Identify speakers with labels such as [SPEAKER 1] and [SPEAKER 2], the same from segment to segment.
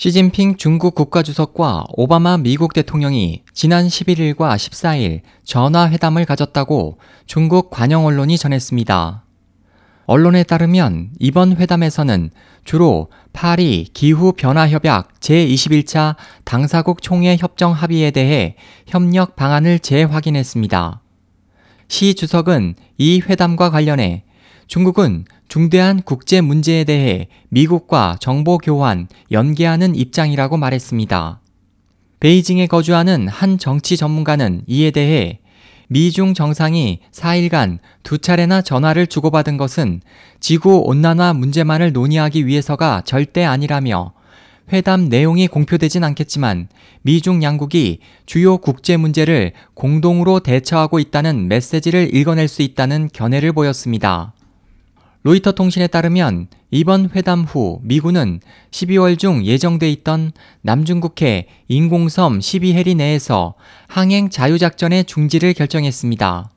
[SPEAKER 1] 시진핑 중국 국가주석과 오바마 미국 대통령이 지난 11일과 14일 전화회담을 가졌다고 중국 관영 언론이 전했습니다. 언론에 따르면 이번 회담에서는 주로 파리 기후변화협약 제21차 당사국 총회 협정 합의에 대해 협력 방안을 재확인했습니다. 시 주석은 이 회담과 관련해 중국은 중대한 국제 문제에 대해 미국과 정보 교환, 연계하는 입장이라고 말했습니다. 베이징에 거주하는 한 정치 전문가는 이에 대해 미중 정상이 4일간 두 차례나 전화를 주고받은 것은 지구 온난화 문제만을 논의하기 위해서가 절대 아니라며 회담 내용이 공표되진 않겠지만 미중 양국이 주요 국제 문제를 공동으로 대처하고 있다는 메시지를 읽어낼 수 있다는 견해를 보였습니다. 로이터 통신에 따르면 이번 회담 후 미군은 12월 중 예정돼 있던 남중국해 인공섬 12해리 내에서 항행 자유작전의 중지를 결정했습니다.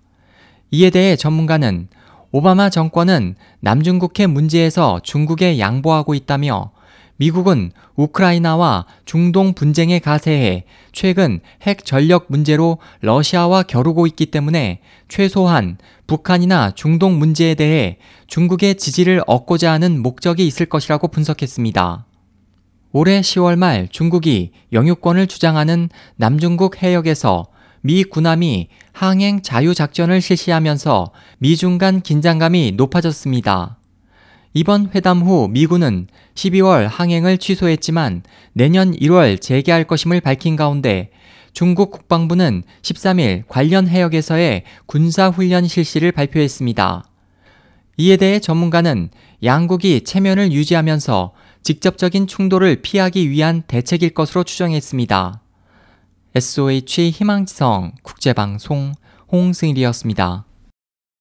[SPEAKER 1] 이에 대해 전문가는 오바마 정권은 남중국해 문제에서 중국에 양보하고 있다며 미국은 우크라이나와 중동 분쟁에 가세해 최근 핵 전력 문제로 러시아와 겨루고 있기 때문에 최소한 북한이나 중동 문제에 대해 중국의 지지를 얻고자 하는 목적이 있을 것이라고 분석했습니다. 올해 10월 말 중국이 영유권을 주장하는 남중국 해역에서 미 군함이 항행 자유작전을 실시하면서 미중 간 긴장감이 높아졌습니다. 이번 회담 후 미군은 12월 항행을 취소했지만 내년 1월 재개할 것임을 밝힌 가운데 중국 국방부는 13일 관련 해역에서의 군사훈련 실시를 발표했습니다. 이에 대해 전문가는 양국이 체면을 유지하면서 직접적인 충돌을 피하기 위한 대책일 것으로 추정했습니다. SOH 희망지성 국제방송 홍승일이었습니다.